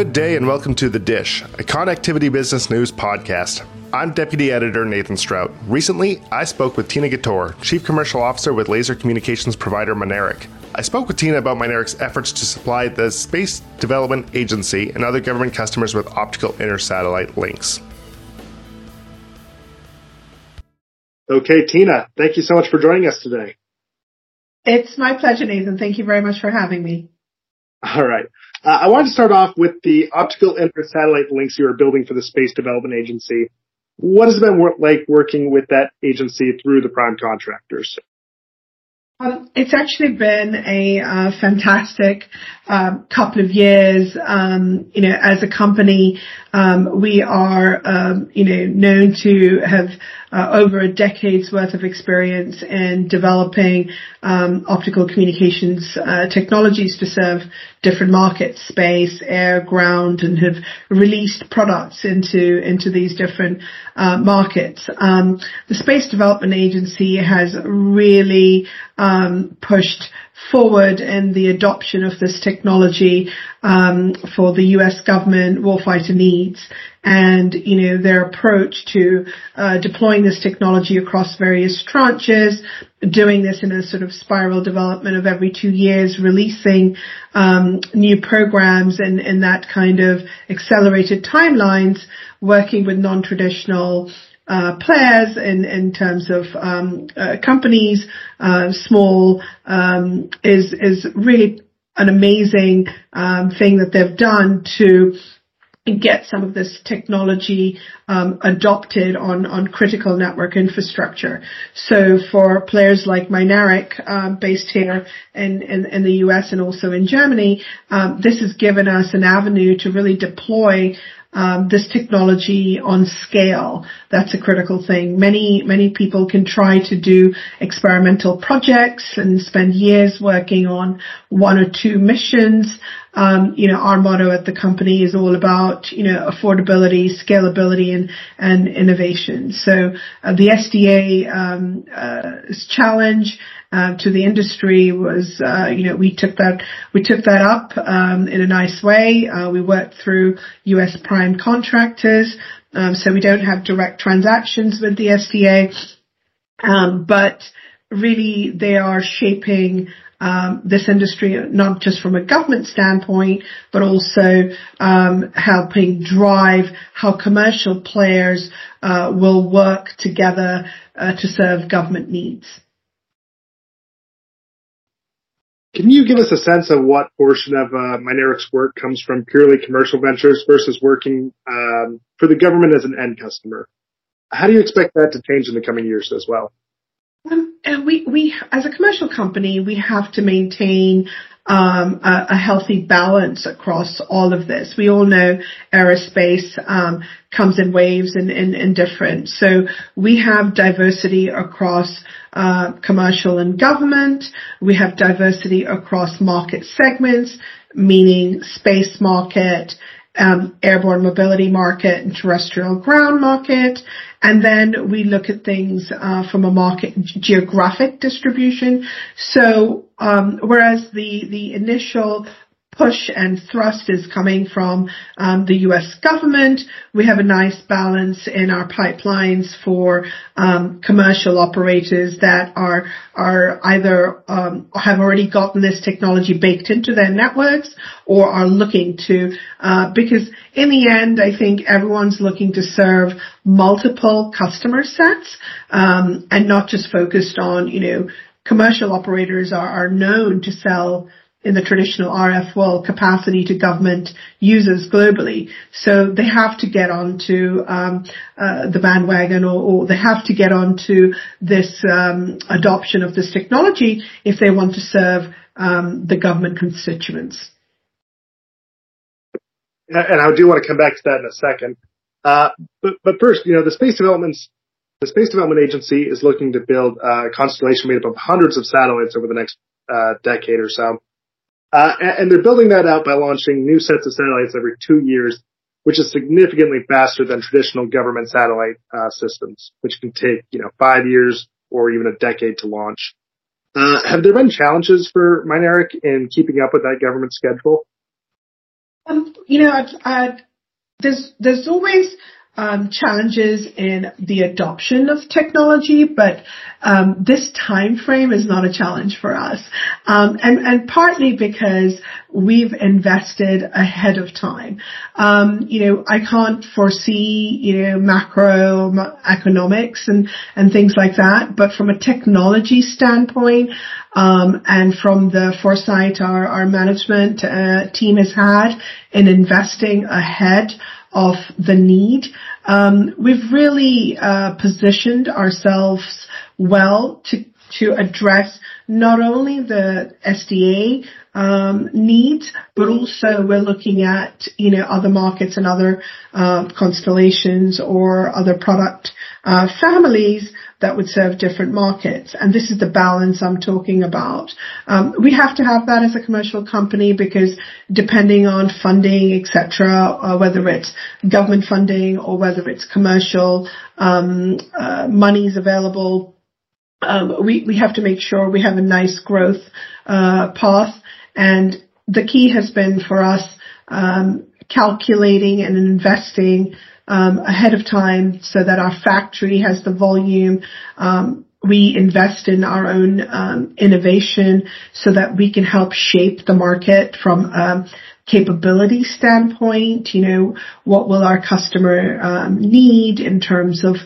Good day and welcome to The Dish, a connectivity business news podcast. I'm Deputy Editor Nathan Strout. Recently, I spoke with Tina Ghataore, Chief Commercial Officer with laser communications provider Mynaric. I spoke with Tina about Mynaric's efforts to supply the Space Development Agency and other government customers with optical intersatellite links. Okay, Tina, thank you so much for joining us today. It's my pleasure, Nathan. Thank you very much for having me. All right. Uh, I wanted to start off with the optical intersatellite links you are building for the Space Development Agency. What has it been like working with that agency through the prime contractors? Um, it's actually been a uh, fantastic um, couple of years. Um, you know, as a company, um, we are, um, you know, known to have uh, over a decade's worth of experience in developing um, optical communications uh, technologies to serve different markets, space, air, ground, and have released products into into these different uh, markets. The Space Development Agency has really um, pushed forward in the adoption of this technology um, for the U.S. government warfighter needs and you know their approach to uh, deploying this technology across various tranches, doing this in a sort of spiral development of every two years, releasing um, new programs and in that kind of accelerated timelines, working with non-traditional uh, players in, in terms of um, uh, companies, uh, small, um, is is really an amazing um, thing that they've done to get some of this technology um, adopted on, on critical network infrastructure. So for players like Mynaric, um, based here in, in, in, the US and also in Germany, um, this has given us an avenue to really deploy um, this technology on scale. That's a critical thing. Many, many people can try to do experimental projects and spend years working on one or two missions. Um, you know, our motto at the company is all about, you know, affordability, scalability, and, and innovation. So uh, the SDA um, uh, challenge uh, to the industry was, uh, you know, we took that we took that up um, in a nice way. Uh, we worked through U.S. prime contractors, um, so we don't have direct transactions with the SDA, um, but really they are shaping um, this industry, not just from a government standpoint, but also um, helping drive how commercial players uh, will work together uh, to serve government needs. Can you give us a sense of what portion of uh, Mynaric's work comes from purely commercial ventures versus working um, for the government as an end customer? How do you expect that to change in the coming years as well? Um, and we, we, as a commercial company, we have to maintain um, a, a, healthy balance across all of this. We all know aerospace um, comes in waves and, and, and, different. So we have diversity across uh, commercial and government. We have diversity across market segments, meaning space market, um, airborne mobility market and terrestrial ground market. And then we look at things uh, from a market geographic distribution. So um, whereas the the initial push and thrust is coming from um, the U.S. government. We have a nice balance in our pipelines for um, commercial operators that are are either um, have already gotten this technology baked into their networks or are looking to. Uh, because in the end, I think everyone's looking to serve multiple customer sets um, and not just focused on you know commercial operators are, are known to sell in the traditional RF world capacity to government users globally. So they have to get onto um, uh, the bandwagon or, or, they have to get onto this um, adoption of this technology if they want to serve um, the government constituents. And I do want to come back to that in a second. Uh, but, but first, you know, the space development's the Space Development Agency is looking to build a constellation made up of hundreds of satellites over the next uh, decade or so. Uh, and, they're building that out by launching new sets of satellites every two years, which is significantly faster than traditional government satellite uh, systems, which can take, you know, five years or even a decade to launch. Uh, have there been challenges for Mynaric in keeping up with that government schedule? Um, you know, I'd, I'd, there's there's always um, challenges in the adoption of technology, but um, this time frame is not a challenge for us, um, and and partly because we've invested ahead of time. Um, you know, I can't foresee you know macroeconomics and and things like that, but from a technology standpoint. Um, and from the foresight our, our management uh, team has had in investing ahead of the need. Um, we've really uh, positioned ourselves well to to address not only the SDA um, needs, but also we're looking at you know other markets and other uh, constellations or other product uh, families that would serve different markets. And this is the balance I'm talking about. Um, we have to have that as a commercial company because depending on funding, etc., uh, whether it's government funding or whether it's commercial um, uh, monies available, um, we we have to make sure we have a nice growth uh, path. And the key has been for us um, calculating and investing um, ahead of time so that our factory has the volume. Um, we invest in our own um, innovation so that we can help shape the market from a capability standpoint. You know, what will our customer um, need in terms of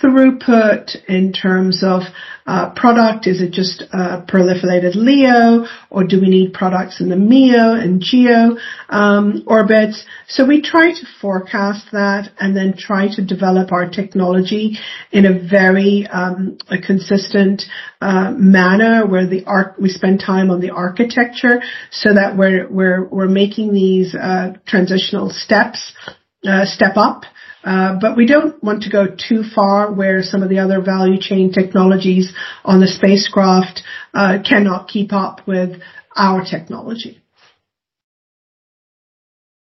throughput, in terms of uh, product? Is it just uh, proliferated LEO, or do we need products in the MEO and GEO um, orbits? So we try to forecast that and then try to develop our technology in a very um, a consistent uh, manner where the arc we spend time on the architecture so that we're we're we're making these uh, transitional steps uh, step up uh, but we don't want to go too far where some of the other value chain technologies on the spacecraft uh, cannot keep up with our technology.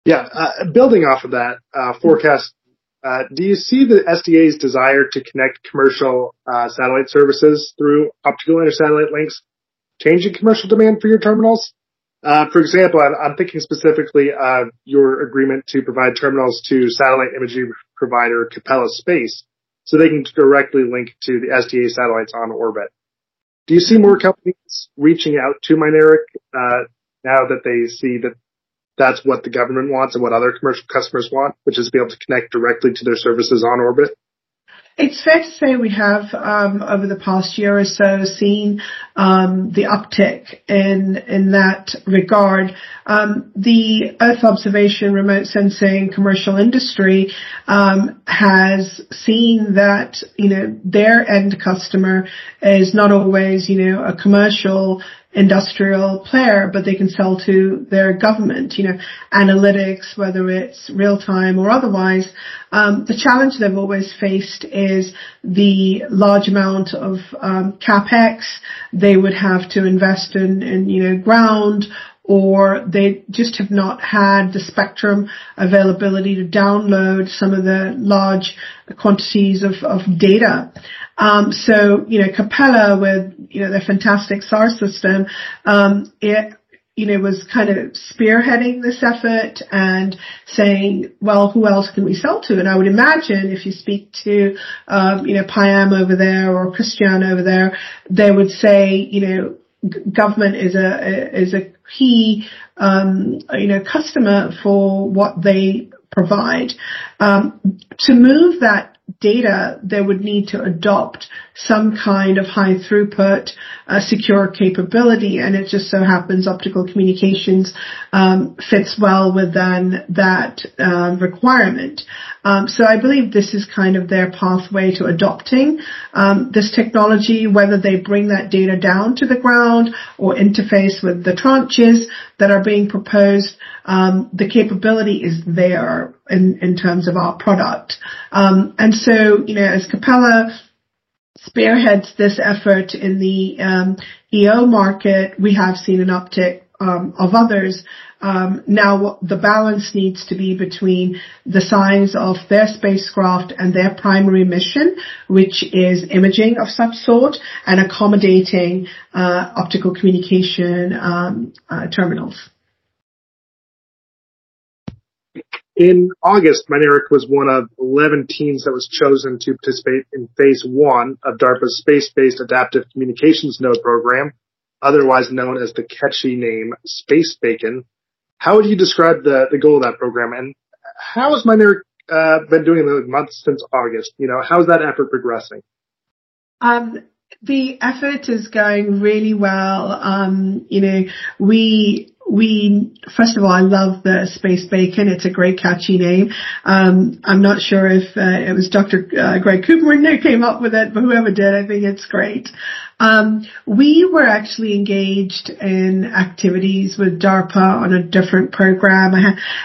Yeah, uh, building off of that uh, forecast, uh, do you see the SDA's desire to connect commercial satellite services through optical intersatellite links changing commercial demand for your terminals? Uh, for example, I'm, I'm, thinking specifically of your agreement to provide terminals to satellite imaging provider Capella Space so they can directly link to the SDA satellites on orbit. Do you see more companies reaching out to Mynaric uh, now that they see that that's what the government wants and what other commercial customers want, which is to be able to connect directly to their services on orbit? It's fair to say we have, um, over the past year or so, seen um, the uptick in in that regard. Um, the Earth observation, remote sensing, commercial industry has seen that you know their end customer is not always you know a commercial industrial player, but they can sell to their government, you know, analytics, whether it's real time or otherwise. Um, the challenge they've always faced is the large amount of um, capex they would have to invest in, in, you know, ground or they just have not had the spectrum availability to download some of the large quantities of, of data. Um, so, you know, Capella with, you know, their fantastic SAR system, um, it, you know, was kind of spearheading this effort and saying, well, who else can we sell to? And I would imagine if you speak to, um, you know, Payam over there or Christian over there, they would say, you know, government is a, is a key, um, you know, customer for what they provide. Um, to move that data, they would need to adopt some kind of high throughput, uh, secure capability, and it just so happens optical communications um, fits well within that uh, requirement. Um, so I believe this is kind of their pathway to adopting um, this technology, whether they bring that data down to the ground or interface with the tranches that are being proposed. Um, the capability is there in, in terms of our product. Um, and so, you know, as Capella spearheads this effort in the um, EO market, we have seen an uptick um, of others. Um, now the balance needs to be between the size of their spacecraft and their primary mission, which is imaging of some sort and accommodating uh, optical communication um, uh, terminals. In August, Mynaric was one of 11 teams that was chosen to participate in phase one of DARPA's space-based adaptive communications node program, otherwise known as the catchy name Space Bacon. How would you describe the, the goal of that program and how has Mynaric uh, been doing the months since August? You know, how's that effort progressing? Um, the effort is going really well. Um, you know, we we first of all, I love the space bacon. It's a great catchy name. Um, I'm not sure if uh, it was Dr. Uh, Greg Cooper who came up with it, but whoever did, I think it's great. Um, we were actually engaged in activities with DARPA on a different program,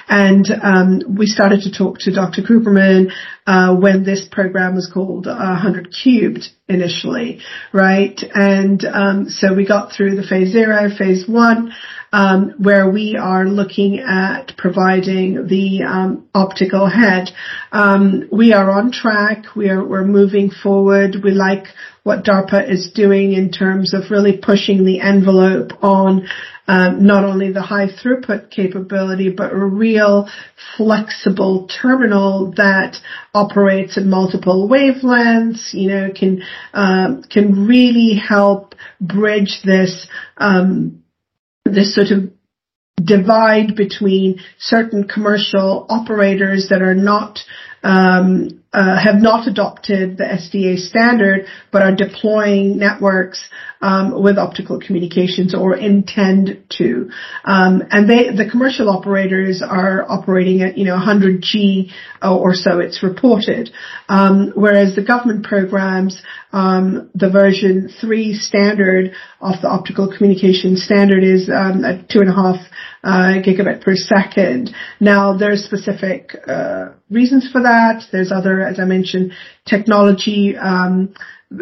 and um, we started to talk to Dr. Kuperman uh, when this program was called uh, 100 Cubed initially, right? And um, so we got through the phase zero, phase one um, where we are looking at providing the um, optical head. Um, we are on track. We're we're moving forward. We like what DARPA is doing in terms of really pushing the envelope on um, not only the high throughput capability, but a real flexible terminal that operates at multiple wavelengths. You know, can um, can really help bridge this um, this sort of divide between certain commercial operators that are not um, uh, have not adopted the SDA standard, but are deploying networks um, with optical communications or intend to. Um, and they, the commercial operators are operating at you know 100G or so. It's reported, um, whereas the government programs, um, the version three standard of the optical communication standard is um, at two and a half uh, gigabit per second. Now there's specific uh, reasons for that. There's other, as I mentioned, technology um,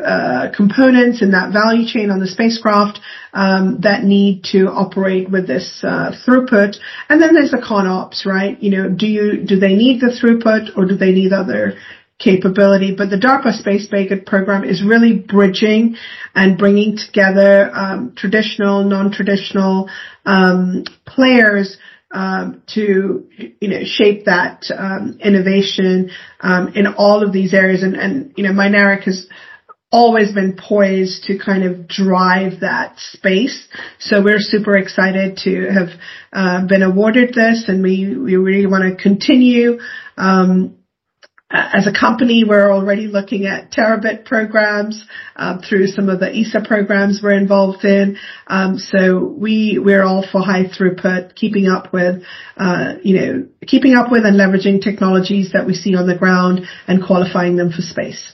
uh, components in that value chain on the spacecraft um, that need to operate with this uh, throughput. And then there's the con ops, right? You know, do you do they need the throughput or do they need other capability, but the DARPA Space Bacon program is really bridging and bringing together um, traditional, non-traditional um, players um, to you know shape that um, innovation um, in all of these areas. And, and you know, Mynaric has always been poised to kind of drive that space. So we're super excited to have uh, been awarded this, and we we really want to continue. Um, as a company, we're already looking at terabit programs um, through some of the ESA programs we're involved in. Um, so we we're all for high throughput, keeping up with uh, you know keeping up with and leveraging technologies that we see on the ground and qualifying them for space.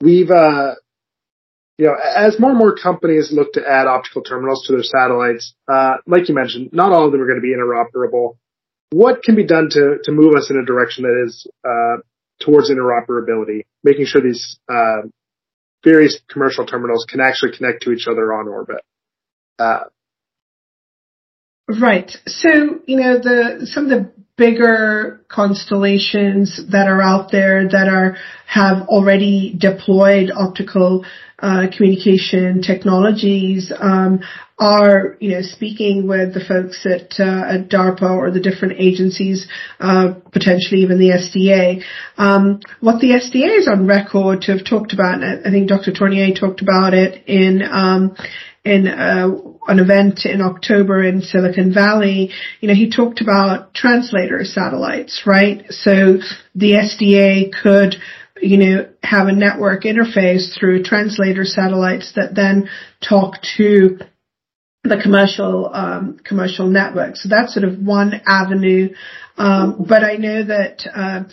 We've uh, you know, as more and more companies look to add optical terminals to their satellites, uh, like you mentioned, not all of them are going to be interoperable. What can be done to, to move us in a direction that is, uh, towards interoperability, making sure these, uh, various commercial terminals can actually connect to each other on orbit? Uh, right. So, you know, the, some of the bigger constellations that are out there that are have already deployed optical uh, communication technologies um, are you know speaking with the folks at, uh, at DARPA or the different agencies, uh, potentially even the SDA. Um, what the SDA is on record to have talked about, and I think Dr. Tournear talked about it in um, in uh, an event in October in Silicon Valley, you know, he talked about translator satellites, right? So the SDA could, you know, have a network interface through translator satellites that then talk to the commercial um, commercial network. So that's sort of one avenue. Um, but I know that uh,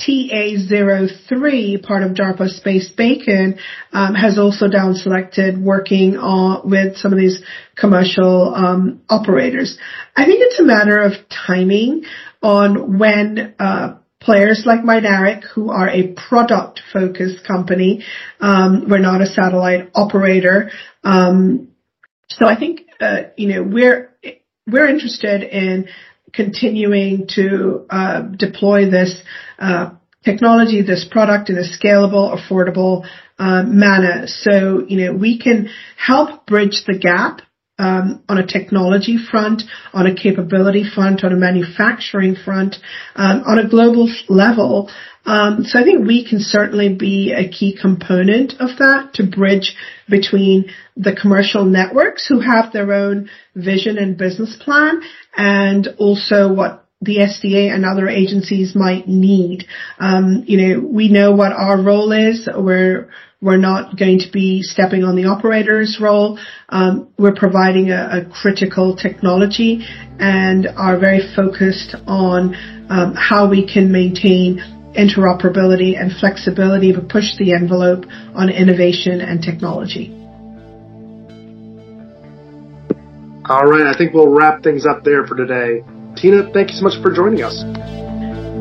TA03, part of DARPA Space Bacon, um, has also down selected working on with some of these commercial um, operators. I think it's a matter of timing on when uh, players like Mynaric, who are a product-focused company, um, we're not a satellite operator. Um, so I think uh, you know we're we're interested in continuing to uh, deploy this uh, technology, this product in a scalable, affordable uh, manner. So, you know, we can help bridge the gap um, on a technology front, on a capability front, on a manufacturing front, um, on a global level. Um, so I think we can certainly be a key component of that to bridge between the commercial networks who have their own vision and business plan and also what the SDA and other agencies might need. Um, you know, we know what our role is. We're we're not going to be stepping on the operator's role. Um, we're providing a, a, critical technology and are very focused on um, how we can maintain interoperability and flexibility to push the envelope on innovation and technology. All right, I think we'll wrap things up there for today. Tina, thank you so much for joining us.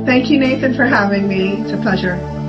Thank you, Nathan, for having me. It's a pleasure.